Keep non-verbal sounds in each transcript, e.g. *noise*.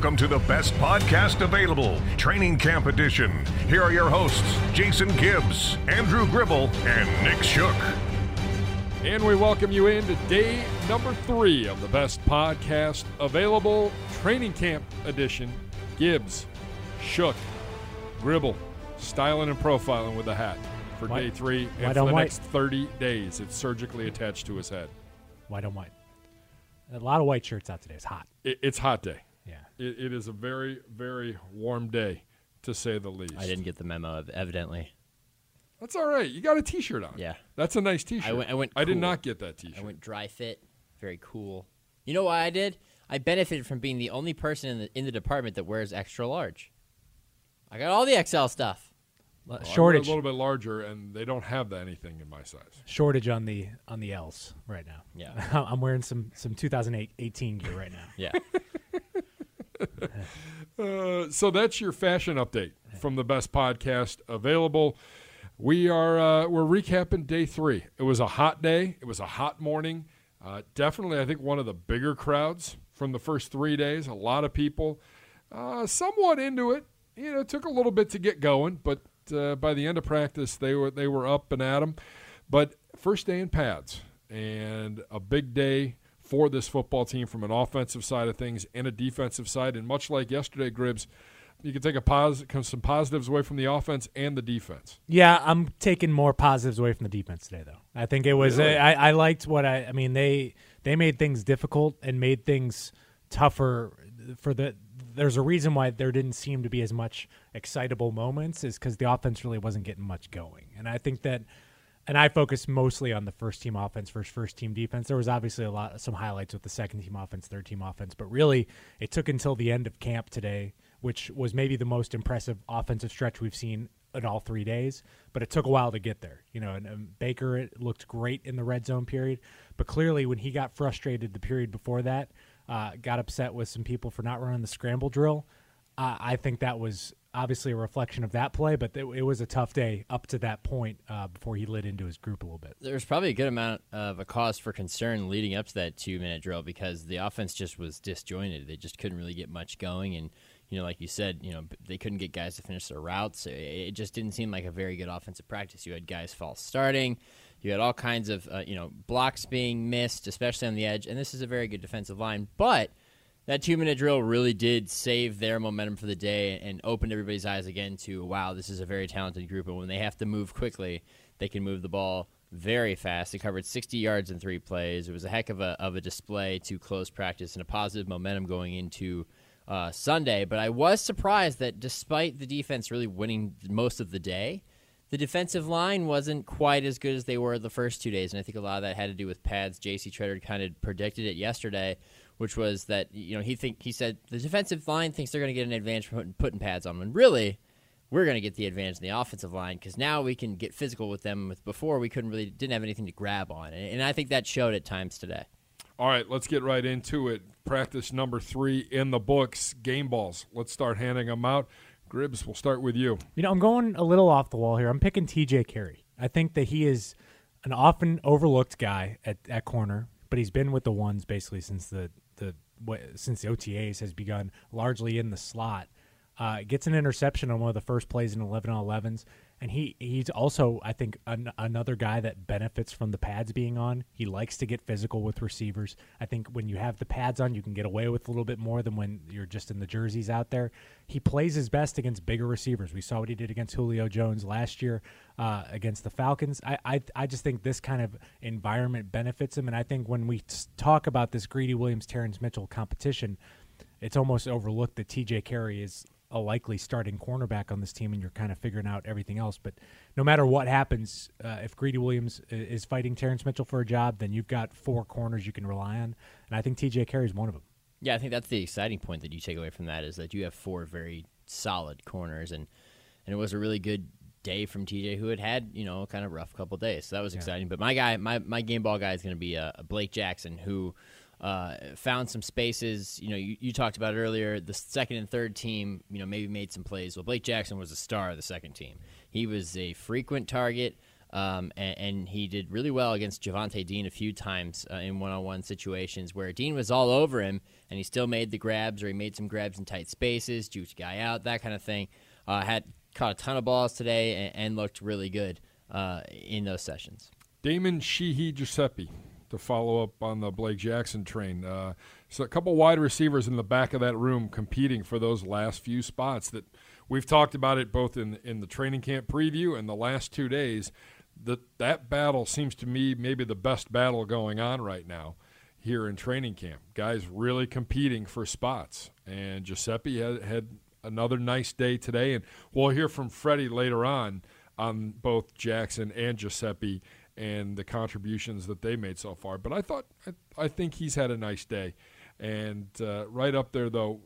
Welcome to the best podcast available, Training Camp Edition. Here are your hosts, Jason Gibbs, Andrew Gribble, and Nick Shook. And we welcome you into day number three of the best podcast available, Training Camp Edition. Gibbs, Shook, Gribble, styling and profiling with a hat for White- day three white and for the white. next 30 days. It's surgically attached to his head. White on white. A lot of white shirts out today. It's hot. It, it's hot day. Yeah. It, it is a very, very warm day, to say the least. I didn't get the memo, ev- evidently. That's all right. You got a T-shirt on. Yeah. That's a nice T-shirt. I went- I went I did cool. not get that T-shirt. I went dry fit, very cool. You know why I did? I benefited from being the only person in the in the department that wears extra large. I got all the XL stuff. L- Well, I'm shortage. a little bit larger, and they don't have that anything in my size. shortage on the on the L's right now. Yeah. *laughs* I'm wearing some some 2008 18 gear right now. Yeah. *laughs* *laughs* Uh, so that's your fashion update from the best podcast available. We are uh, we're recapping day three. It was a hot day. It was a hot morning. Uh, definitely, I think one of the bigger crowds from the first three days. A lot of people, uh, somewhat into it. You know, it took a little bit to get going, but uh, by the end of practice, they were they were up and at 'em. But first day in pads and a big day for this football team from an offensive side of things and a defensive side. And much like yesterday, Gribbs, you can take a pos- some positives away from the offense and the defense. Yeah, I'm taking more positives away from the defense today, though. I think it was. Really? I, I liked what I. I mean, they they made things difficult and made things tougher for the. There's a reason why there didn't seem to be as much excitable moments, is because the offense really wasn't getting much going, and I think that. And I focused mostly on the first team offense versus first team defense. There was obviously a lot, some highlights with the second team offense, third team offense, but really it took until the end of camp today, which was maybe the most impressive offensive stretch we've seen in all three days. But it took a while to get there. You know, and, um Baker looked great in the red zone period, but clearly when he got frustrated the period before that, uh, got upset with some people for not running the scramble drill. Uh, I think that was obviously a reflection of that play, but it, it was a tough day up to that point uh, before he lit into his group a little bit. There was probably a good amount of a cause for concern leading up to that two minute drill because the offense just was disjointed. They just couldn't really get much going, and you know, like you said, you know, they couldn't get guys to finish their routes. It- just didn't seem like a very good offensive practice. You had guys false starting. You had all kinds of uh, you know blocks being missed, especially on the edge. And this is a very good defensive line, but that two minute drill really did save their momentum for the day and opened everybody's eyes again to wow, this is a very talented group. And when they have to move quickly, they can move the ball very fast. They covered 60 yards in three plays. It was a heck of a of a display to close practice and a positive momentum going into uh, Sunday. But I was surprised that despite the defense really winning most of the day, the defensive line wasn't quite as good as they were the first two days, and I think a lot of that had to do with pads. J.C. Tretter kind of predicted it yesterday, which was that you know he think he said the defensive line thinks they're going to get an advantage from putting, putting pads on them, and really we're going to get the advantage in the offensive line because now we can get physical with them. With before we couldn't really didn't have anything to grab on, and, and I think that showed at times today. All right, let's get right into it. Practice number three in the books. Game balls. Let's start handing them out. Gribbs, we'll start with you. You know, I'm going a little off the wall here. I'm picking TJ Carrie. I think that he is an often overlooked guy at, at corner, but he's been with the ones basically since the the what, since the OTAs has begun, largely in the slot. Uh, gets an interception on one of the first plays in 11 on 11s, and he he's also I think an, another guy that benefits from the pads being on. He likes to get physical with receivers. I think when you have the pads on, you can get away with a little bit more than when you're just in the jerseys out there. He plays his best against bigger receivers. We saw what he did against Julio Jones last year uh, against the Falcons. I, I I just think this kind of environment benefits him, and I think when we talk about this Greedy Williams Terrance Mitchell competition, it's almost overlooked that T.J. Carrie is a likely starting cornerback on this team, and you're kind of figuring out everything else. But no matter what happens, uh, if Greedy Williams is fighting Terrance Mitchell for a job, then you've got four corners you can rely on, and I think T.J. Carrie is one of them. Yeah, I think that's the exciting point that you take away from that is that you have four very solid corners, and and it was a really good day from TJ, who had had you know kind of rough couple days, so that was exciting. But my guy, my my game ball guy is going to be uh, Blake Jackson, who uh, found some spaces. You know, you, you talked about earlier. The second and third team, you know, maybe made some plays. Well, Blake Jackson was a star of the second team. He was a frequent target. Um, and, and, he did really well against Javonte Dean a few times uh, in one-on-one situations where Dean was all over him, and he still made the grabs, or he made some grabs in tight spaces, juked guy out, that kind of thing. Uh, had caught a ton of balls today and, and looked really good uh, in those sessions. Damon Sheehy-Guiseppi to follow up on the Blake Jackson train. Uh, so a couple wide receivers in the back of that room competing for those last few spots that we've talked about it both in in the training camp preview and the last two days. That that battle seems to me maybe the best battle going on right now here in training camp. Guys really competing for spots, and Guiseppi had, had another nice day today, and we'll hear from Freddie later on on both Jackson and Guiseppi and the contributions that they made so far. But I thought I, I think he's had a nice day, and uh, right up there though.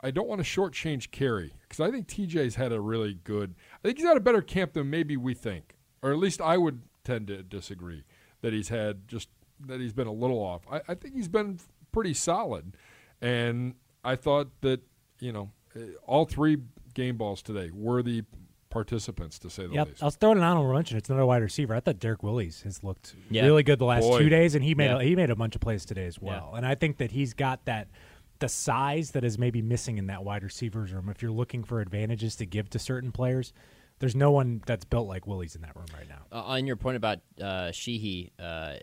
I don't want to shortchange Carrie because I think TJ's had a really good. I think he's had a better camp than maybe we think, or at least I would tend to disagree that he's had just that he's been a little off. I, I think he's been pretty solid, and I thought that you know all three game balls today worthy participants to say the yep. least. I was throwing it an honorable mention. It's another wide receiver. I thought Derrick Willies has looked yeah. really good the last Boy. two days, and he made Yeah. a, he made a bunch of plays today as well. And I think that he's got that the size that is maybe missing in that wide receivers room. If you're looking for advantages to give to certain players, there's no one that's built like Willies in that room right now. Uh, on your point about uh, Sheehy, uh,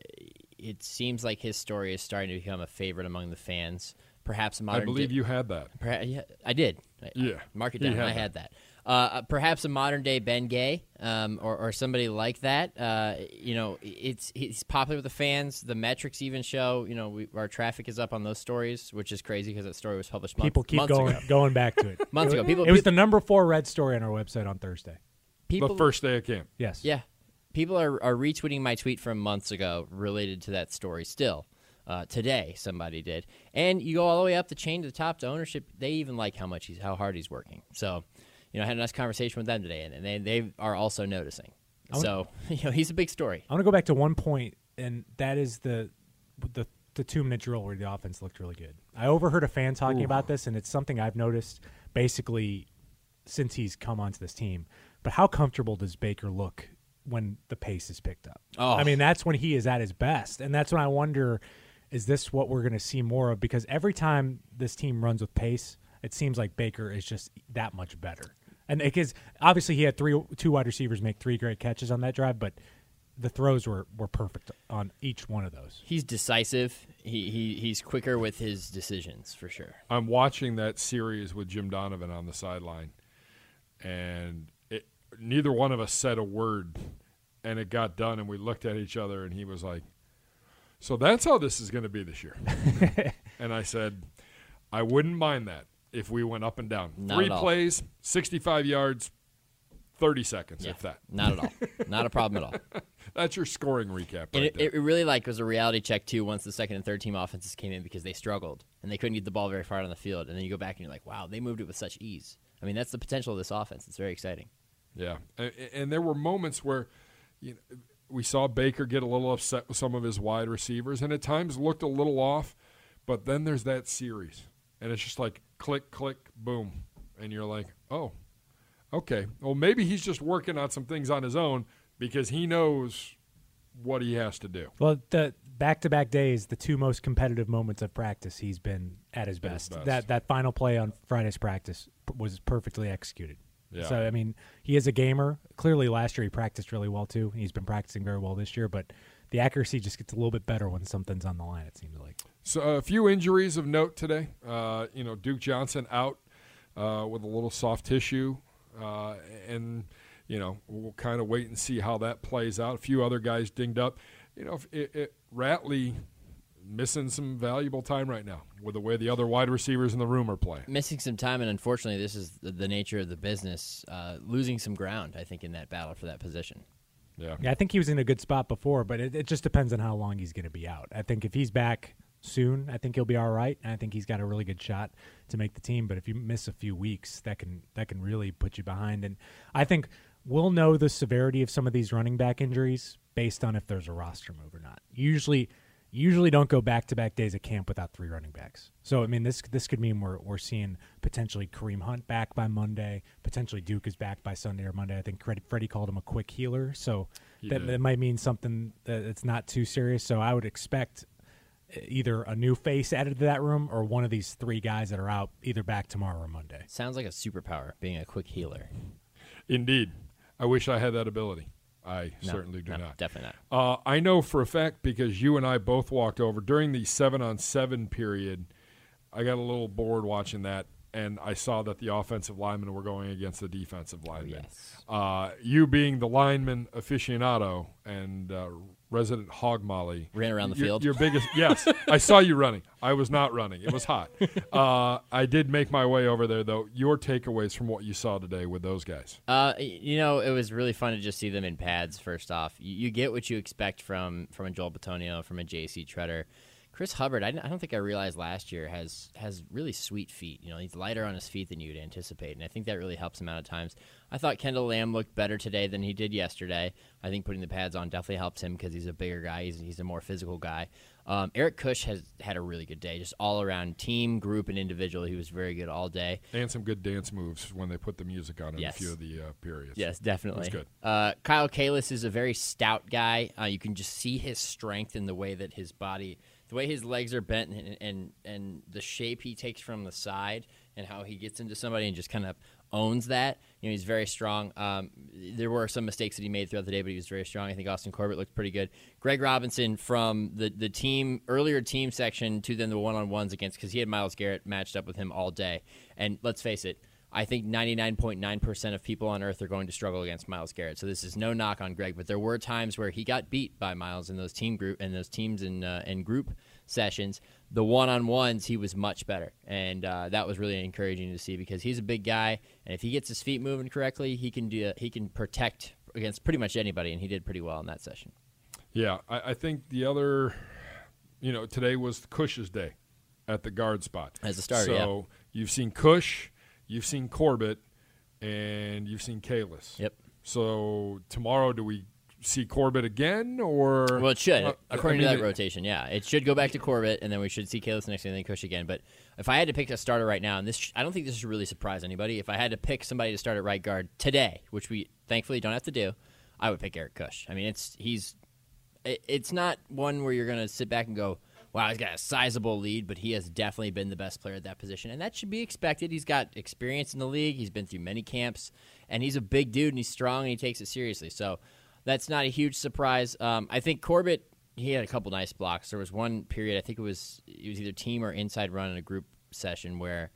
it seems like his story is starting to become a favorite among the fans. Perhaps a I modern. believe day- you had that. Perha- yeah, I did. I- Yeah, mark it down. had I that. had that. Uh, Uh, perhaps a modern day Ben Gay, um, or, or somebody like that. Uh, you know, it's he's popular with the fans. The metrics even show. You know, we, our traffic is up on those stories, which is crazy because that story was published. Month, People keep months going ago. going back to it. *laughs* Months ago. People- it was people- the number four red story on our website on Thursday. People, the first day of camp. Yes. Yeah. People are, are retweeting my tweet from months ago related to that story still. Uh, today, somebody did. And you go all the way up the chain to the top to ownership. They even like how much he's, how hard he's working. So, you know, I had a nice conversation with them today, and, and they, they are also noticing. So, *laughs* you know, he's a big story. I want to go back to one point, and that is the the the two minute drill where the offense looked really good. I overheard a fan talking about this, and it's something I've noticed basically since he's come onto this team. But how comfortable does Baker look when the pace is picked up? Oh. I mean, that's when he is at his best, and that's when I wonder: is this what we're going to see more of? Because every time this team runs with pace, it seems like Baker is just that much better. And because obviously he had three, two wide receivers make three great catches on that drive, but the throws were, were perfect on each one of those. He's decisive. He, he He's quicker with his decisions, for sure. I'm watching that series with Jim Donovan on the sideline, and it, neither one of us said a word, and it got done, and we looked at each other, and he was like, "So that's how this is going to be this year," *laughs* and I said, "I wouldn't mind that if we went up and down, Not three plays, 65 yards, 30 seconds, Yeah. if that. Not at all. Not a problem at all. *laughs* That's your scoring recap right it, it really like was a reality check too. Once the second and third team offenses came in because they struggled and they couldn't get the ball very far on the field, and then you go back and you're like, wow, they moved it with such ease. I mean, that's the potential of this offense. It's very exciting. Yeah, and, and there were moments where you know, we saw Baker get a little upset with some of his wide receivers, and at times looked a little off. But then there's that series, and it's just like click, click, boom, and you're like, oh, okay. Well, maybe he's just working on some things on his own because he knows what he has to do. Well, the back to back days, the two most competitive moments of practice, he's been at his At his best. best. That that final play on Friday's practice was perfectly executed. Yeah. So I mean, he is a gamer. Clearly, last year he practiced really well too. He's been practicing very well this year, but the accuracy just gets a little bit better when something's on the line. It seems like. So a few injuries of note today. Uh, you know, Duke Johnson out uh, with a little soft tissue, uh, and you know we'll kind of wait and see how that plays out. A few other guys dinged up. You know, if it, it, Ratley missing some valuable time right now with the way the other wide receivers in the room are playing. Missing some time, and unfortunately, this is the, the nature of the business. Uh, losing some ground, I think, in that battle for that position. Yeah. Yeah, I think he was in a good spot before, but it, it just depends on how long he's going to be out. I think if he's back soon, I think he'll be all right, and I think he's got a really good shot to make the team. But if you miss a few weeks, that can that can really put you behind. And I think we'll know the severity of some of these running back injuries based on if there's a roster move or not. Usually, usually don't go back to back days of camp without three running backs. So I mean, this this could mean we're we're seeing potentially Kareem Hunt back by Monday, potentially Duke is back by Sunday or Monday. I think Freddie called him a quick healer, so that, that might mean something that it's not too serious. So I would expect either a new face added to that room or one of these three guys that are out either back tomorrow or Monday. Sounds like a superpower, being a quick healer. Indeed, I wish I had that ability. I No, certainly do no, not. Definitely not. Uh, I know for a fact because you and I both walked over during the seven on seven period. I got a little bored watching that, and I saw that the offensive linemen were going against the defensive linemen. yes. Uh, you being the lineman aficionado and uh, resident hog molly, Ran around the your, field? Your biggest, yes, I saw you running. I was not running. It was hot. *laughs* Uh, I did make my way over there though. Your takeaways from what you saw today with those guys? Uh, you know, it was really fun to just see them in pads. First off, you, you get what you expect from from a Joel Bitonio, from a J.C. Tretter. Chris Hubbard, I, I don't think I realized last year has has really sweet feet. You know, he's lighter on his feet than you'd anticipate, and I think that really helps him out at times. I thought Kendall Lamm looked better today than he did yesterday. I think putting the pads on definitely helps him because he's a bigger guy. He's, he's a more physical guy. Um, Eric Kush has had a really good day, just all around team, group, and individual. He was very good all day. And some good dance moves when they put the music on in Yes. a few of the uh, periods. Yes, definitely. That's good. Uh, Kyle Kalis is a very stout guy. Uh, you can just see his strength in the way that his body, the way his legs are bent, and and, and the shape he takes from the side, and how he gets into somebody and just kind of owns that. You know, he's very strong. Um, there were some mistakes that he made throughout the day, but he was very strong. I think Austin Corbett looked pretty good. Greg Robinson from the the team earlier team section to then the one on ones against because he had Myles Garrett matched up with him all day. And let's face it. I think 99.9% of people on earth are going to struggle against Myles Garrett. So this is no knock on Greg, but there were times where he got beat by Myles in those team group and those teams and uh, and group sessions. The one-on-ones, he was much better, and uh, that was really encouraging to see because he's a big guy, and if he gets his feet moving correctly, he can do he can protect against pretty much anybody, and he did pretty well in that session. Yeah, I, I think the other, you know, today was Kush's day at the guard spot. As a starter, So you've seen Kush, you've seen Corbett, and you've seen Kalis. Yep. So tomorrow, do we see Corbett again, or Well, it should, Uh, according I mean, to that it- rotation. Yeah, it should go back to Corbett, and then we should see Kalis next, and then Kush again. But if I had to pick a starter right now, and this, I don't think this should really surprise anybody. If I had to pick somebody to start at right guard today, which we thankfully don't have to do, I would pick Eric Kush. I mean, it's he's, it, it's not one where you're gonna sit back and go, "Wow, he's got a sizable lead," but he has definitely been the best player at that position, and that should be expected. He's got experience in the league. He's been through many camps, and he's a big dude, and he's strong, and he takes it seriously. So that's not a huge surprise. Um, I think Corbett he had a couple nice blocks. There was one period I think it was it was either team or inside run in a group session where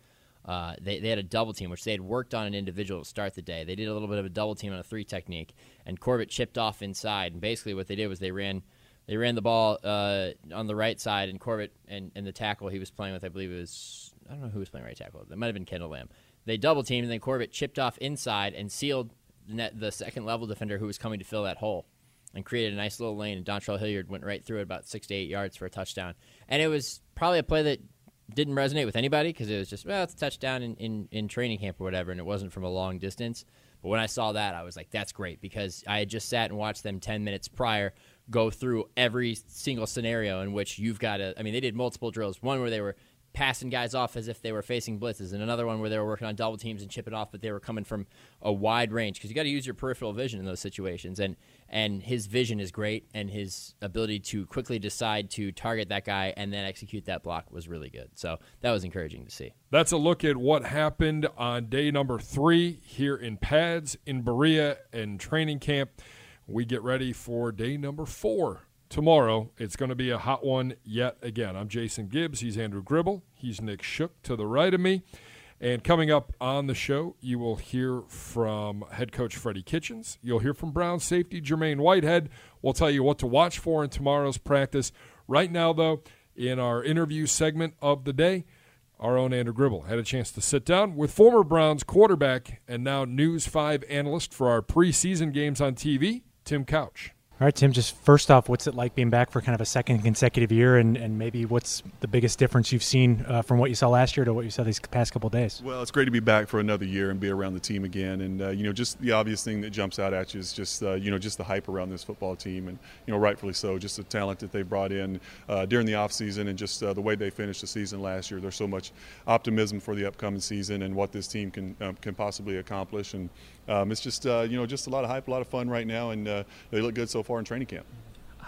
uh, they they had a double team which they had worked on an individual to start the day. They did a little bit of a double team on a three technique, and Corbett chipped off inside. And basically what they did was they ran they ran the ball uh, on the right side, and Corbett and, and the tackle he was playing with, I believe it was I don't know who was playing right tackle. It might have been Kendall Lamm. They double teamed, and then Corbett chipped off inside and sealed the, net, the second level defender who was coming to fill that hole, and created a nice little lane. And Dontrell Hilliard went right through it about six to eight yards for a touchdown. And it was probably a play that didn't resonate with anybody because it was just well, it's a touchdown in, in, in training camp or whatever, and it wasn't from a long distance. But when I saw that, I was like, that's great because I had just sat and watched them 10 minutes prior go through every single scenario in which you've got to. I mean, they did multiple drills. One where they were passing guys off as if they were facing blitzes, and another one where they were working on double teams and chip it off, but they were coming from a wide range because you got to use your peripheral vision in those situations. And and his vision is great, and his ability to quickly decide to target that guy and then execute that block was really good. So that was encouraging to see. That's a look at what happened on day number three here in pads in Berea and training camp. We get ready for day number four tomorrow. It's going to be a hot one yet again. I'm Jason Gibbs. He's Andrew Gribble. He's Nick Shook to the right of me. And coming up on the show, you will hear from head coach Freddie Kitchens. You'll hear from Brown safety Jermaine Whitehead. We'll tell you what to watch for in tomorrow's practice. Right now, though, in our interview segment of the day, our own Andrew Gribble had a chance to sit down with former Browns quarterback and now News 5 analyst for our preseason games on TV, Tim Couch. All right, Tim, just first off, what's it like being back for kind of a second consecutive year, and, and maybe what's the biggest difference you've seen uh, from what you saw last year to what you saw these past couple days? Well, it's great to be back for another year and be around the team again. And, uh, you know, just the obvious thing that jumps out at you is just, uh, you know, just the hype around this football team. And, you know, rightfully so, just the talent that they brought in uh, during the offseason and just uh, the way they finished the season last year. There's so much optimism for the upcoming season and what this team can, um, can possibly accomplish. And um, it's just, uh, you know, just a lot of hype, a lot of fun right now. And they look good so far in training camp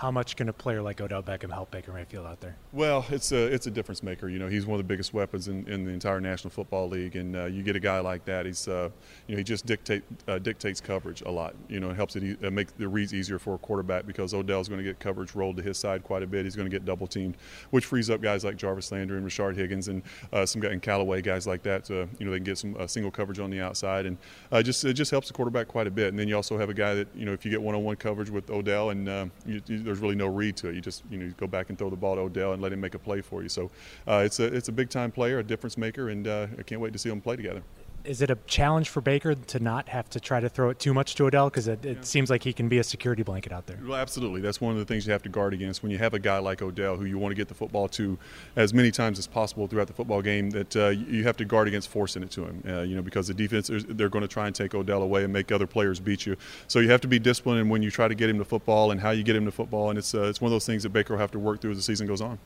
how much can a player like Odell Beckham help Baker Mayfield out there? Well, it's a it's a difference maker. You know, he's one of the biggest weapons in, in the entire National Football League, and uh, you get a guy like that. He's uh, you know he just dictate uh, dictates coverage a lot. You know, it helps it uh, make the reads easier for a quarterback because Odell's going to get coverage rolled to his side quite a bit. He's going to get double teamed, which frees up guys like Jarvis Landry and Rashard Higgins and uh, some guy in Callaway guys like that. To, you know, they can get some uh, single coverage on the outside, and just it just helps the quarterback quite a bit. And then you also have a guy that you know if you get one-on-one coverage with Odell, and you, you, there's really no read to it. You just you know you go back and throw the ball to Odell and let him make a play for you. So uh, it's a it's a big time player, a difference maker, and uh, I can't wait to see them play together is it a challenge for Baker to not have to try to throw it too much to Odell? Because it, it yeah. seems like he can be a security blanket out there. Well, absolutely. That's one of the things you have to guard against when you have a guy like Odell who you want to get the football to as many times as possible throughout the football game. That uh, you have to guard against forcing it to him. Uh, you know, because the defense they're going to try and take Odell away and make other players beat you. So you have to be disciplined in when you try to get him to football and how you get him to football. And it's uh, it's one of those things that Baker will have to work through as the season goes on.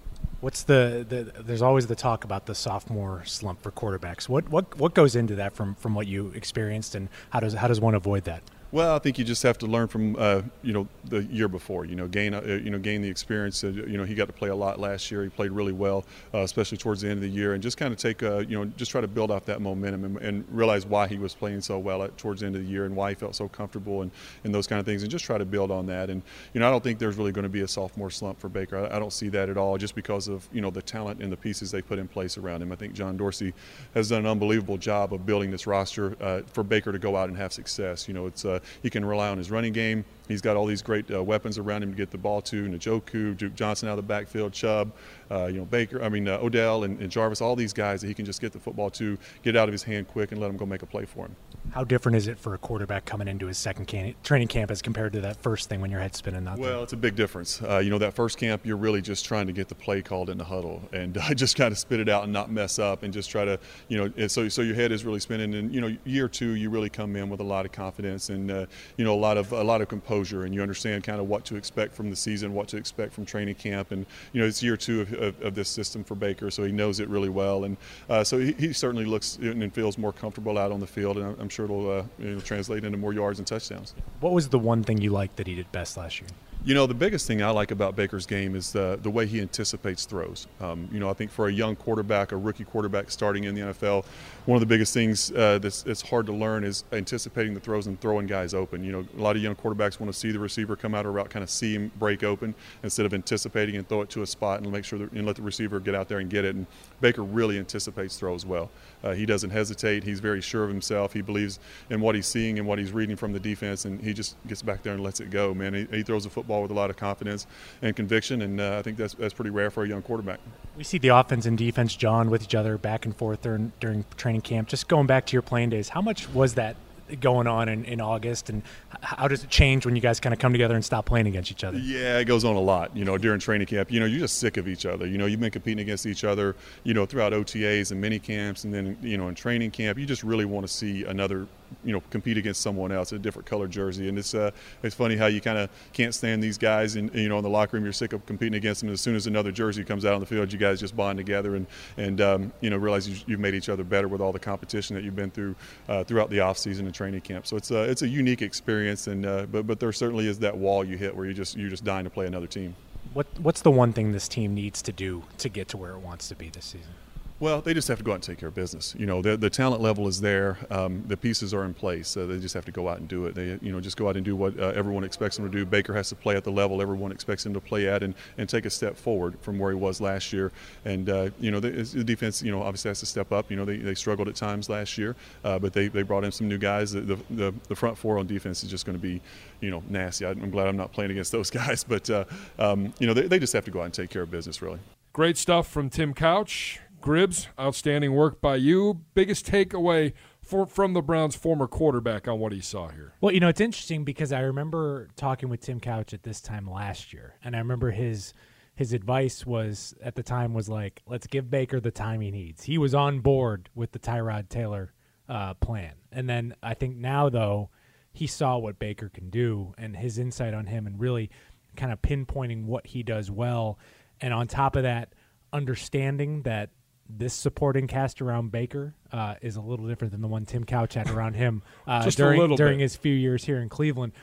What's the, the there's always the talk about the sophomore slump for quarterbacks. What what what goes into that from from what you experienced and how does how does one avoid that? Well, I think you just have to learn from uh, you know the year before. You know, gain uh, you know gain the experience. Uh, you know, he got to play a lot last year. He played really well, uh, especially towards the end of the year, and just kind of take uh, you know just try to build off that momentum and, and, realize why he was playing so well at, towards the end of the year and why he felt so comfortable and, and those kind of things, and just try to build on that. And you know, I don't think there's really going to be a sophomore slump for Baker. I, I, don't see that at all, just because of you know the talent and the pieces they put in place around him. I think John Dorsey has done an unbelievable job of building this roster uh, for Baker to go out and have success. You know, it's Uh, he can rely on his running game. He's got all these great uh, weapons around him to get the ball to. Njoku, Duke Johnson out of the backfield, Chubb, uh, you know Baker. I mean uh, Odell and, and, Jarvis. All these guys that he can just get the football to, get out of his hand quick, and let him go make a play for him. How different is it for a quarterback coming into his second can- training camp as compared to that first thing when your head's spinning Well, it's a big difference. Uh, you know, that first camp, you're really just trying to get the play called in the huddle and uh, *laughs* just kind of spit it out and not mess up and just try to, you know, so so your head is really spinning. And you know, year two, you really come in with a lot of confidence and uh, you know a lot of a lot of composure, and you understand kind of what to expect from the season, what to expect from training camp, and you know, it's year two of, of, of this system for Baker, so he knows it really well, and uh, so he, he, certainly looks and feels more comfortable out on the field, and I'm sure it'll uh, know, translate into more yards and touchdowns. What was the one thing you liked that he did best last year? You know, the biggest thing I like about Baker's game is the, the way he anticipates throws. Um, you know, I think for a young quarterback, a rookie quarterback starting in the NFL, one of the biggest things uh, that's, that's hard to learn is anticipating the throws and throwing guys open. You know, a lot of young quarterbacks want to see the receiver come out a route, kind of see him break open instead of anticipating and throw it to a spot and make sure that, and let the receiver get out there and get it. And Baker really anticipates throws well. Uh, he doesn't hesitate. He's very sure of himself. He believes in what he's seeing and what he's reading from the defense, and he just gets back there and lets it go. Man, he, he throws the football with a lot of confidence and conviction, and uh, I think that's that's pretty rare for a young quarterback. We see the offense and defense, John, with each other back and forth during, during training camp. Just going back to your playing days, how much was that going on in, in August, and how does it change when you guys kind of come together and stop playing against each other? Yeah, it goes on a lot. You know, during training camp, you know, you're just sick of each other. You know, you've been competing against each other, you know, throughout OTAs and mini camps, and then you know, in training camp, you just really want to see another you know compete against someone else in a different color jersey. And it's uh, it's funny how you kind of can't stand these guys and you know in the locker room. You're sick of competing against them. And as soon as another jersey comes out on the field you guys just bond together and and um, you know realize you, have made each other better with all the competition that you've been through uh, throughout the off season and training camp. So it's uh, it's a unique experience and uh, but but there certainly is that wall you hit where you just you're just dying to play another team. What what's the one thing this team needs to do to get to where it wants to be this season well, they just have to go out and take care of business. You know, the, the talent level is there. Um, the pieces are in place. So they just have to go out and do it. They, you know, just go out and do what uh, everyone expects them to do. Baker has to play at the level everyone expects him to play at, and, and take a step forward from where he was last year. And uh, you know, the, the, defense, you know, obviously has to step up. You know, they, they struggled at times last year, uh, but they, they brought in some new guys. The, the, the front four on defense is just going to be, you know, nasty. I'm glad I'm not playing against those *laughs* guys, but uh, um, you know, they, they just have to go out and take care of business, really. Great stuff from Tim Couch. Gribbs, outstanding work by you. Biggest takeaway for from the Browns' former quarterback on what he saw here. Well, you know, it's interesting because I remember talking with Tim Couch at this time last year, and I remember his his advice was at the time was like, let's give Baker the time he needs. He was on board with the Tyrod Taylor uh, plan, and then I think now though he saw what Baker can do and his insight on him, and really kind of pinpointing what he does well, and on top of that, understanding that this supporting cast around Baker uh, is a little different than the one Tim Couch had around him *laughs* uh, Just during during bit. his few years here in Cleveland,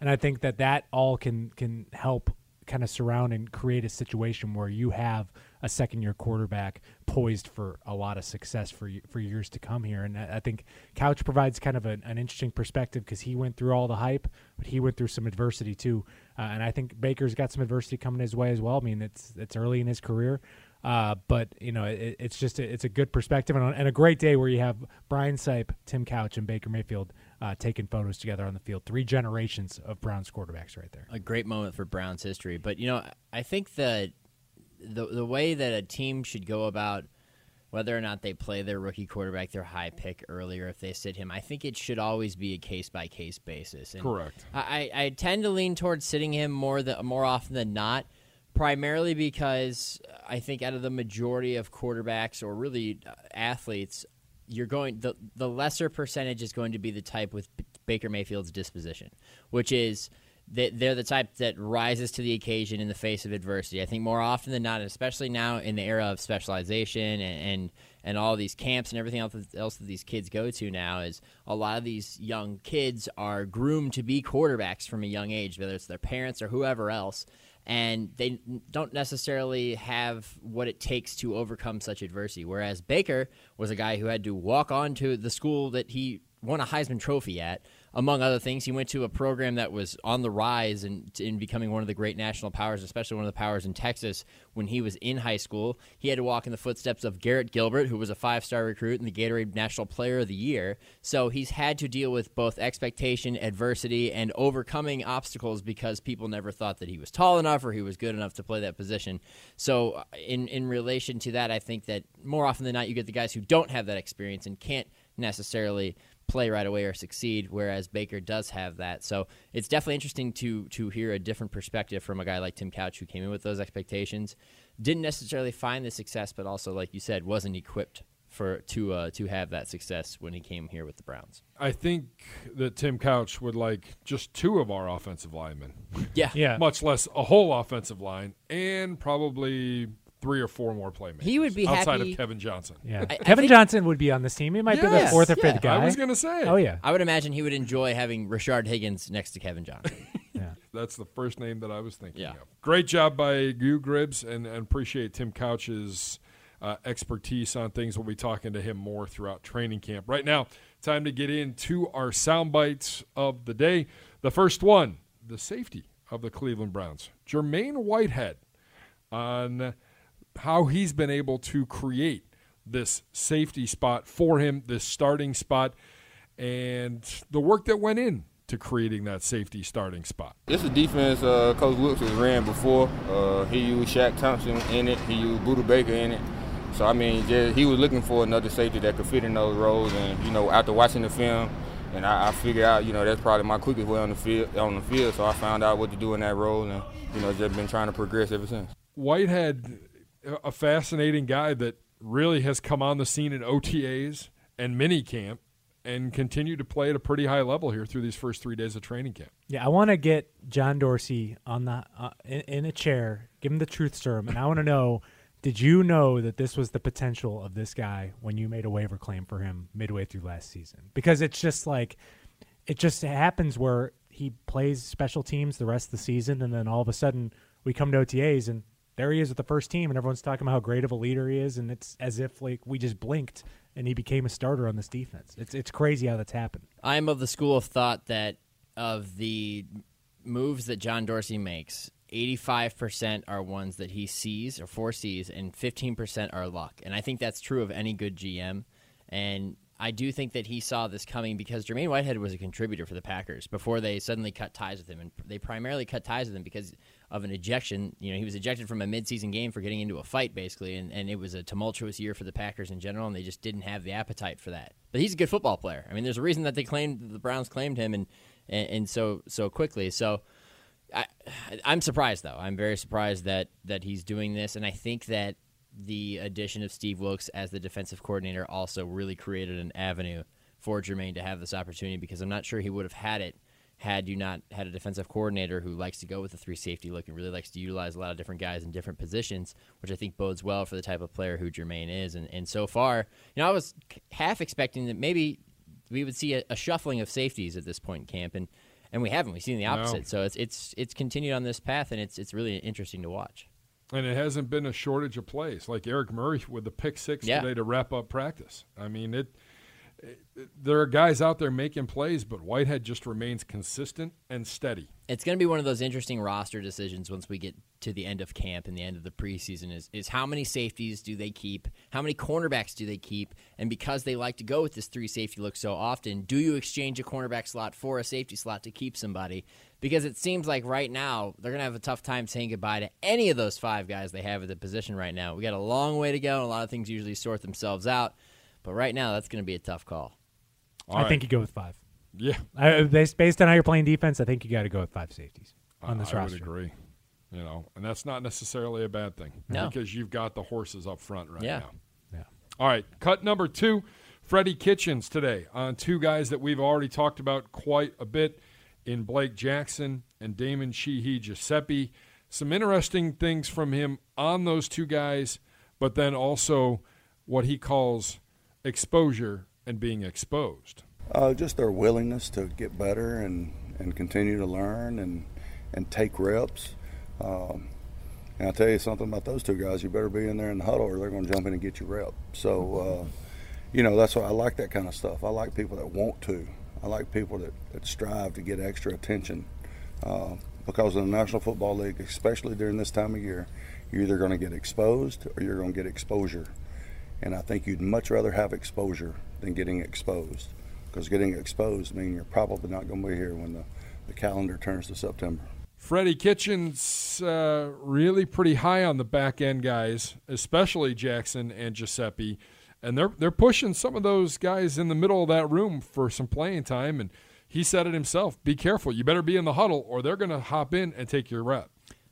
and I think that that all can can help kind of surround and create a situation where you have a second year quarterback poised for a lot of success for for years to come here. And I I think Couch provides kind of an, an interesting perspective because he went through all the hype, but he went through some adversity too. Uh, and I think Baker's got some adversity coming his way as well. I mean, it's it's early in his career. Uh, but you know, it, it's just a, it's a good perspective and, a- and a great day where you have Brian Sipe, Tim Couch, and Baker Mayfield uh, taking photos together on the field. Three generations of Browns quarterbacks right there. a great moment for Browns history. But you know, I think that the the way that a team should go about whether or not they play their rookie quarterback, their high pick earlier, if they sit him, I think it should always be a case by case basis. And Correct. I, I I tend to lean towards sitting him more the, more often than not, primarily because I think out of the majority of quarterbacks or really uh, athletes, you're going the the lesser percentage is going to be the type with Baker Mayfield's disposition, which is that they're the type that rises to the occasion in the face of adversity. I think more often than not, especially now in the era of specialization and and, and all these camps and everything else, else that these kids go to now, is a lot of these young kids are groomed to be quarterbacks from a young age, whether it's their parents or whoever else and they don't necessarily have what it takes to overcome such adversity. Whereas Baker was a guy who had to walk on to the school that he won a Heisman Trophy at. Among other things, he went to a program that was on the rise and in becoming one of the great national powers, especially one of the powers in Texas when he was in high school. He had to walk in the footsteps of Garrett Gilbert, who was a five star recruit and the Gatorade National Player of the Year. So he's had to deal with both expectation, adversity, and overcoming obstacles because people never thought that he was tall enough or he was good enough to play that position. So, uh, in, in relation to that, I think that more often than not, you get the guys who don't have that experience and can't necessarily play right away or succeed, whereas Baker does have that. So it's definitely interesting to to hear a different perspective from a guy like Tim Couch who came in with those expectations, didn't necessarily find the success, but also, like you said, wasn't equipped for to uh, to have that success when he came here with the Browns. I think that Tim Couch would like just two of our offensive linemen, Yeah, Yeah. much less a whole offensive line, and probably three or four more playmakers. He would be outside happy- of Kevin Johnson. Yeah, I- I Kevin think- Johnson would be on this team. He might be the Yes. fourth or Yeah. fifth guy. I was going to say. Oh yeah, I would imagine he would enjoy having Rashard Higgins next to Kevin Johnson. *laughs* yeah. That's the first name that I was thinking Yeah. of. Great job by you, Gribbs, and, and appreciate Tim Couch's uh, expertise on things. We'll be talking to him more throughout training camp. Right now, time to get into our sound bites of the day. The first one, the safety of the Cleveland Browns, Jermaine Whitehead, on how he's been able to create this safety spot for him, this starting spot, and the work that went in to creating that safety starting spot. This is defense uh, Coach Wilks has ran before. Uh, he used Shaq Thompson in it. He used Budda Baker in it. So I mean, just, he was looking for another safety that could fit in those roles. And you know, after watching the film, and I, I figured out, you know, that's probably my quickest way on the field. On the field, so I found out what to do in that role, and you know, just been trying to progress ever since. Whitehead, a fascinating guy that really has come on the scene in OTAs and minicamp and continued to play at a pretty high level here through these first three days of training camp. Yeah, I want to get John Dorsey on the uh, in, in a chair, give him the truth serum, and I want to know: *laughs* Did you know that this was the potential of this guy when you made a waiver claim for him midway through last season? Because it's just like it just happens where he plays special teams the rest of the season, and then all of a sudden we come to OTAs and there he is with the first team, and everyone's talking about how great of a leader he is, and it's as if like we just blinked and he became a starter on this defense. It's it's crazy how that's happened. I am of the school of thought that of the moves that John Dorsey makes, 85% are ones that he sees or foresees, and 15% are luck. And I think that's true of any good GM. And I do think that he saw this coming because Jermaine Whitehead was a contributor for the Packers before they suddenly cut ties with him, and they primarily cut ties with him because of an ejection. You know, he was ejected from a midseason game for getting into a fight, basically, and, and it was a tumultuous year for the Packers in general, and they just didn't have the appetite for that. But he's a good football player. I mean, there's a reason that they claimed the Browns claimed him, and and, and so so quickly. So. I, I'm surprised, though. I'm very surprised that that he's doing this, and I think that the addition of Steve Wilks as the defensive coordinator also really created an avenue for Jermaine to have this opportunity because I'm not sure he would have had it had you not had a defensive coordinator who likes to go with the three safety look and really likes to utilize a lot of different guys in different positions, which I think bodes well for the type of player who Jermaine is. And, and so far, you know, I was half expecting that maybe we would see a, a shuffling of safeties at this point in camp, and, and we haven't. We've seen the opposite. No. So it's it's it's continued on this path, and it's it's really interesting to watch. And it hasn't been a shortage of plays, like Eric Murray with the pick six yeah. today to wrap up practice. I mean, it, it, There are guys out there making plays, but Whitehead just remains consistent and steady. It's going to be one of those interesting roster decisions once we get to the end of camp and the end of the preseason. Is is how many safeties do they keep? How many cornerbacks do they keep? And because they like to go with this three safety look so often, do you exchange a cornerback slot for a safety slot to keep somebody? because it seems like right now they're going to have a tough time saying goodbye to any of those five guys they have at the position right now. We got a long way to go, and a lot of things usually sort themselves out. But right now, that's going to be a tough call. All I right. think you go with five. Yeah, I, uh, based based on how you're playing defense, I think you got to go with five safeties on this I roster. I would agree. You know, and that's not necessarily a bad thing no. because you've got the horses up front right yeah. now. Yeah. All right, cut number two. Freddie Kitchens today on two guys that we've already talked about quite a bit in Blake Jackson and Damon Sheehy-Guiseppi. Some interesting things from him on those two guys, but then also what he calls exposure and being exposed. Uh, just their willingness to get better and, and continue to learn and, and take reps. Um, and I'll tell you something about those two guys. You better be in there in the huddle or they're going to jump in and get you rep. So, uh, you know, that's why I like that kind of stuff. I like people that want to. I like people that, that strive to get extra attention uh, because in the National Football League, especially during this time of year, you're either going to get exposed or you're going to get exposure. And I think you'd much rather have exposure than getting exposed because getting exposed means you're probably not going to be here when the, the calendar turns to September. Freddie Kitchens uh, really pretty high on the back end guys, especially Jackson and Guiseppi and they're they're pushing some of those guys in the middle of that room for some playing time. And he said it himself: "Be careful. You better be in the huddle, or they're going to hop in and take your rep."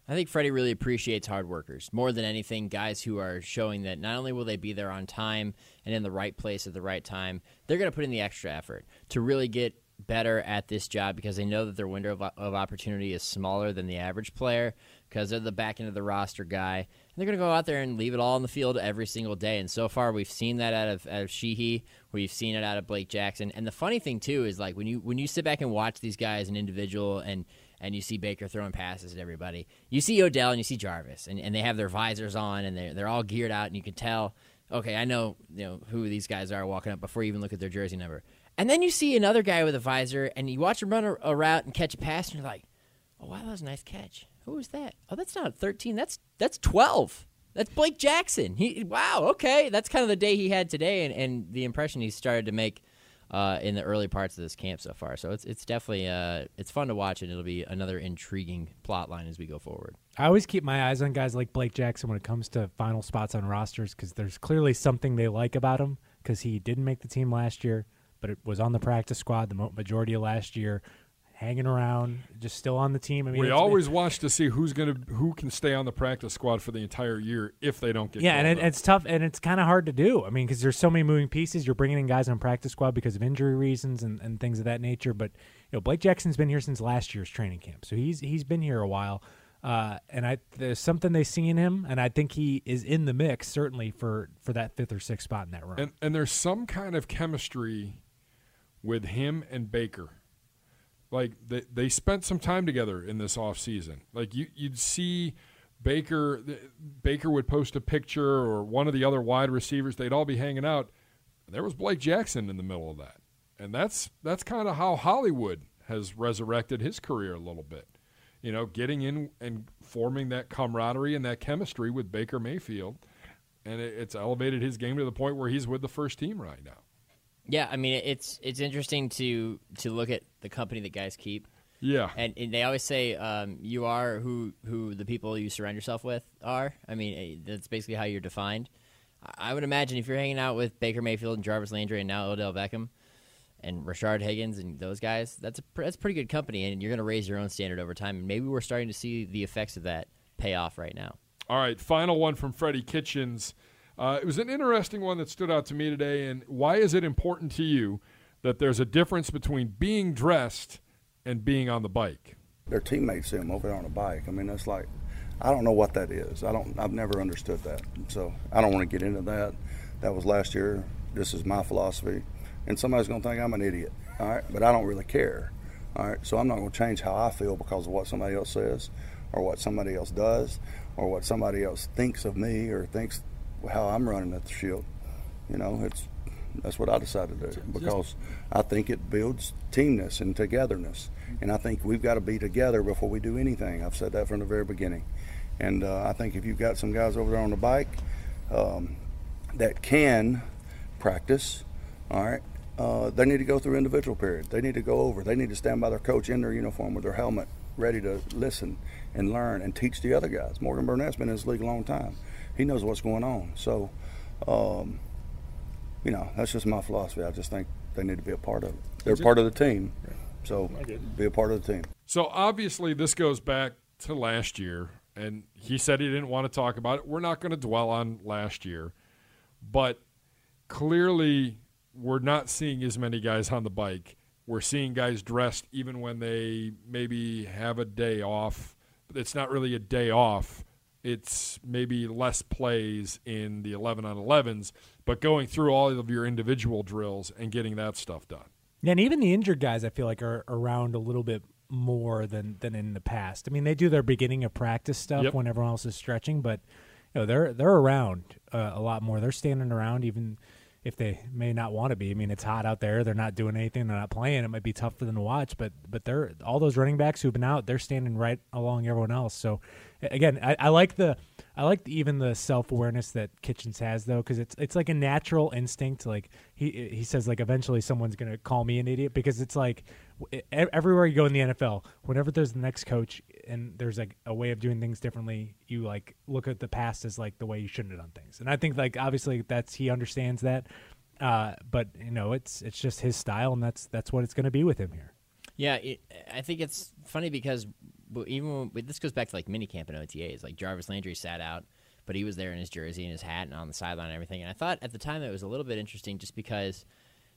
I think Freddie really appreciates hard workers more than anything. Guys who are showing that not only will they be there on time and in the right place at the right time, they're going to put in the extra effort to really get better at this job because they know that their window of, of opportunity is smaller than the average player because they're the back end of the roster guy And they're going to go out there and leave it all on the field every single day. And so far, we've seen that out of, out of Sheehy. We've seen it out of Blake Jackson. And the funny thing too is like when you when you sit back and watch these guys, an individual, and and you see Baker throwing passes at everybody, you see Odell and you see Jarvis, and, and they have their visors on and they're they're all geared out, and you can tell, okay, I know you know who these guys are walking up before you even look at their jersey number. And then you see another guy with a visor, and you watch him run a, a route and catch a pass, and you're like, oh wow, that was a nice catch. Who was that? Oh, that's not 13. That's that's 12. That's Blake Jackson. He wow, okay. That's kind of the day he had today and, and the impression he started to make uh, in the early parts of this camp so far. So it's it's definitely uh, it's fun to watch and it'll be another intriguing plot line as we go forward. I always keep my eyes on guys like Blake Jackson when it comes to final spots on rosters because there's clearly something they like about him because he didn't make the team last year, but it was on the practice squad the majority of last year hanging around, just still on the team. I mean, we always watch to see who's to who can stay on the practice squad for the entire year if they don't get. Yeah, and it, it's tough, and it's kind of hard to do. I mean, because there's so many moving pieces. You're bringing in guys on practice squad because of injury reasons and, and things of that nature. But you know, Blake Jackson's been here since last year's training camp, so he's he's been here a while. Uh, and I there's something they see in him, and I think he is in the mix certainly for for that fifth or sixth spot in that room. And, and there's some kind of chemistry with him and Baker like they, they spent some time together in this off season. Like you you'd see Baker Baker would post a picture or one of the other wide receivers, they'd all be hanging out. There was Blake Jackson in the middle of that. And that's that's kind of how Hollywood has resurrected his career a little bit. You know, getting in and forming that camaraderie and that chemistry with Baker Mayfield. And it, it's elevated his game to the point where he's with the first team right now. Yeah, I mean it's it's interesting to to look at the company that guys keep. Yeah. And, and they always say um, you are who who the people you surround yourself with are. I mean, eh, that's basically how you're defined. I would imagine if you're hanging out with Baker Mayfield and Jarvis Landry and now Odell Beckham and Rashard Higgins and those guys, that's a pr- that's pretty good company, and you're going to raise your own standard over time. And maybe we're starting to see the effects of that pay off right now. All right, final one from Freddie Kitchens. Uh, it was an interesting one that stood out to me today. And why is it important to you that there's a difference between being dressed and being on the bike? Their teammates see them over there on a bike. I mean, that's like, I don't know what that is. I don't. I've never understood that. So I don't want to get into that. That was last year. This is my philosophy, and somebody's going to think I'm an idiot. All right, but I don't really care. All right, so I'm not going to change how I feel because of what somebody else says, or what somebody else does, or what somebody else thinks of me, or thinks how I'm running at the shield. You know, it's that's what I decided to do because I think it builds teamness and togetherness, and I think we've got to be together before we do anything. I've said that from the very beginning, and uh, I think if you've got some guys over there on the bike um, that can practice, all right. Uh, they need to go through individual period. They need to go over. They need to stand by their coach in their uniform with their helmet, ready to listen and learn and teach the other guys. Morgan Burnett's been in this league a long time. He knows what's going on. So, um, you know, that's just my philosophy. I just think they need to be a part of it. They're part of the team. So, be a part of the team. So obviously, this goes back to last year, and he said he didn't want to talk about it. We're not going to dwell on last year, but clearly, we're not seeing as many guys on the bike. We're seeing guys dressed even when they maybe have a day off. It's not really a day off. It's maybe less plays in the 11 on 11s, but going through all of your individual drills and getting that stuff done. Yeah, and even the injured guys, I feel like are around a little bit more than than in the past. I mean, they do their beginning of practice stuff Yep. when everyone else is stretching, but you know they're they're around uh, a lot more. They're standing around even if they may not want to be. I mean, it's hot out there. They're not doing anything. They're not playing. It might be tough for them to watch, but but they're all those running backs who've been out. They're standing right along everyone else. So again, I, I like the I like the, even the self awareness that Kitchens has though, because it's it's like a natural instinct. Like he he says, like eventually someone's gonna call me an idiot because it's like everywhere you go in the NFL, whenever there's the next coach and there's like a way of doing things differently, you like look at the past as like the way you shouldn't have done things. And I think like obviously that's he understands that, uh, but you know it's it's just his style, and that's that's what it's gonna be with him here. Yeah, it, I think it's funny because w- even when, this goes back to like minicamp and OTAs. Like Jarvis Landry sat out, but he was there in his jersey and his hat and on the sideline and everything. And I thought at the time it was a little bit interesting just because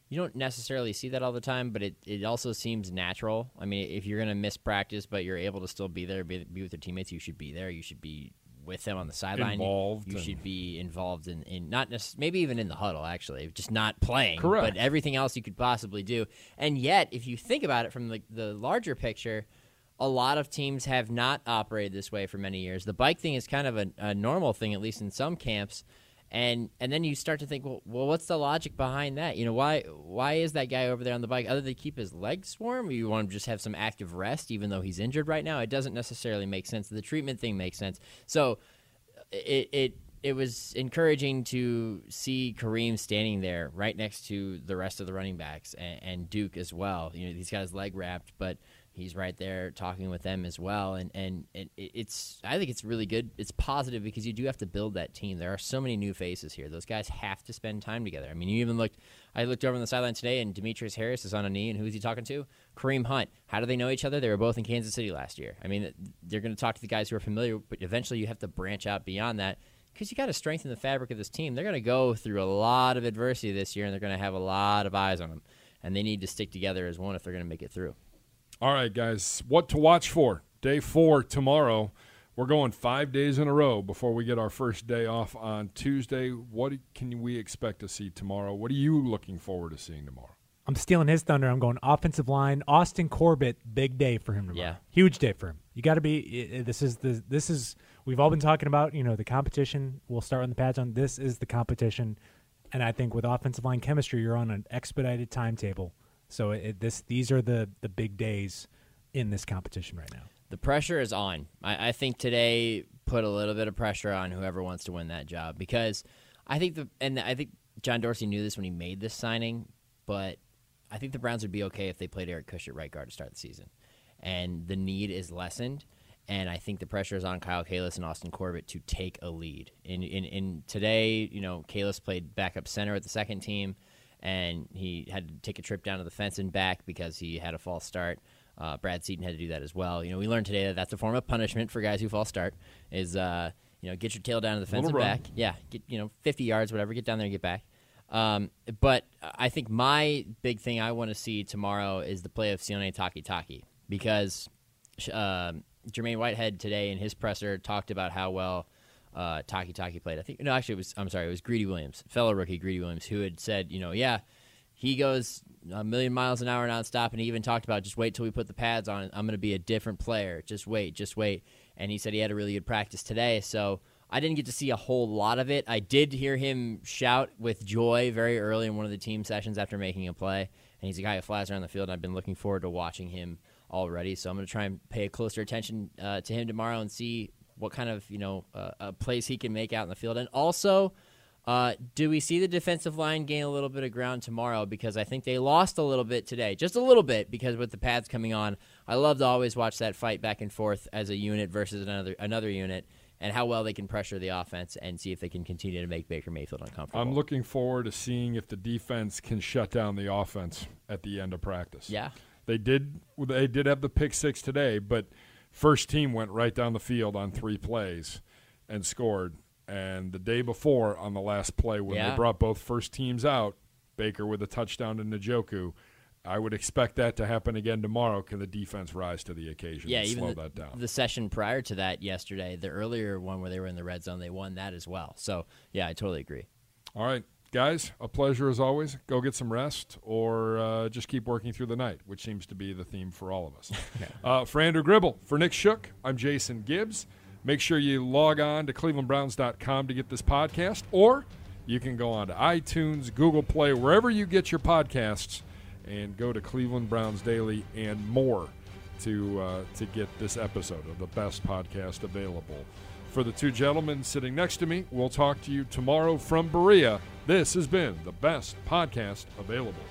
you don't necessarily see that all the time, but it, it also seems natural. I mean, if you're going to miss practice, but you're able to still be there, be, be with your teammates, you should be there. You should be with them on the sideline. You- Involved You, and- should be involved in, in not necess- maybe even in the huddle, actually, just not playing. Correct. But everything else you could possibly do. And yet, if you think about it from the, the larger picture, a lot of teams have not operated this way for many years. The bike thing is kind of a, a normal thing, at least in some camps. And and then you start to think, well, well, what's the logic behind that? You know, why why is that guy over there on the bike? Other than keep his legs warm, you want to just have some active rest, even though he's injured right now? It doesn't necessarily make sense. The treatment thing makes sense. So it it it was encouraging to see Kareem standing there right next to the rest of the running backs and, and Duke as well. You know, he's got his leg wrapped, but he's right there talking with them as well. And and it, it's I think it's really good. It's positive because you do have to build that team. There are so many new faces here. Those guys have to spend time together. I mean, you even looked. I looked over on the sideline today, and Demetrius Harris is on a knee, and who is he talking to? Kareem Hunt. How do they know each other? They were both in Kansas City last year. I mean, they're going to talk to the guys who are familiar, but eventually you have to branch out beyond that because you got to strengthen the fabric of this team. They're going to go through a lot of adversity this year, and they're going to have a lot of eyes on them, and they need to stick together as one if they're going to make it through. All right, guys, what to watch for? Day four tomorrow. We're going five days in a row before we get our first day off on Tuesday. What can we expect to see tomorrow? What are you looking forward to seeing tomorrow? I'm stealing his thunder. I'm going offensive line. Austin Corbett, big day for him tomorrow. Yeah. huge day for him. You got to be. i- i- This is the. This is. We've all been talking about. You know, the competition. We'll start on the patch on. This is the competition, and I think with offensive line chemistry, you're on an expedited timetable. So it, this. These are the the big days in this competition right now. The pressure is on. I, I think today put a little bit of pressure on whoever wants to win that job because I think the and I think John Dorsey knew this when he made this signing, but I think the Browns would be okay if they played Eric Kush at right guard to start the season, and the need is lessened. And I think the pressure is on Kyle Kalis and Austin Corbett to take a lead. In, in, in today, you know, Kalis played backup center at the second team, and he had to take a trip down to the fence and back because he had a false start. Uh, Brad Seaton had to do that as well. You know, we learned today that that's a form of punishment for guys who false start. Is uh, you know, get your tail down to the fence and Little back. Yeah, get you know, 50 yards, whatever. Get down there and get back. Um, but I think my big thing I want to see tomorrow is the play of Sione Takitaki because um Jermaine Whitehead today in his presser talked about how well uh, Takitaki played. I think no, actually it was I'm sorry, it was Greedy Williams, fellow rookie Greedy Williams, who had said, you know, yeah, he goes a million miles an hour nonstop, and he even talked about just wait till we put the pads on. I'm going to be a different player. Just wait, just wait. And he said he had a really good practice today, so I didn't get to see a whole lot of it. I did hear him shout with joy very early in one of the team sessions after making a play, and he's a guy who flies around the field. And I've been looking forward to watching him already, so I'm going to try and pay closer attention uh, to him tomorrow and see what kind of you know uh, plays he can make out in the field, and also. Uh, do we see the defensive line gain a little bit of ground tomorrow? Because I think they lost a little bit today, just a little bit, because with the pads coming on, I love to always watch that fight back and forth as a unit versus another another unit, and how well they can pressure the offense and see if they can continue to make Baker Mayfield uncomfortable. I'm looking forward to seeing if the defense can shut down the offense at the end of practice. Yeah, They did. They did have the pick six today, but first team went right down the field on three plays and scored. And the day before, on the last play, when Yeah. they brought both first teams out, Baker with a touchdown to Njoku, I would expect that to happen again tomorrow. Can the defense rise to the occasion yeah. and Even slow the, that down? the session prior to that yesterday, the earlier one where they were in the red zone, they won that as well. So yeah, I totally agree. All right, guys, a pleasure as always. Go get some rest or uh, just keep working through the night, which seems to be the theme for all of us. *laughs* uh, for Andrew Gribble, for Nick Shook, I'm Jason Gibbs. Make sure you log on to clevelandbrowns.com to get this podcast, or you can go on to iTunes, Google Play, wherever you get your podcasts, and go to Cleveland Browns Daily and more to uh, to get this episode of the best podcast available. For the two gentlemen sitting next to me, we'll talk to you tomorrow from Berea. This has been the best podcast available.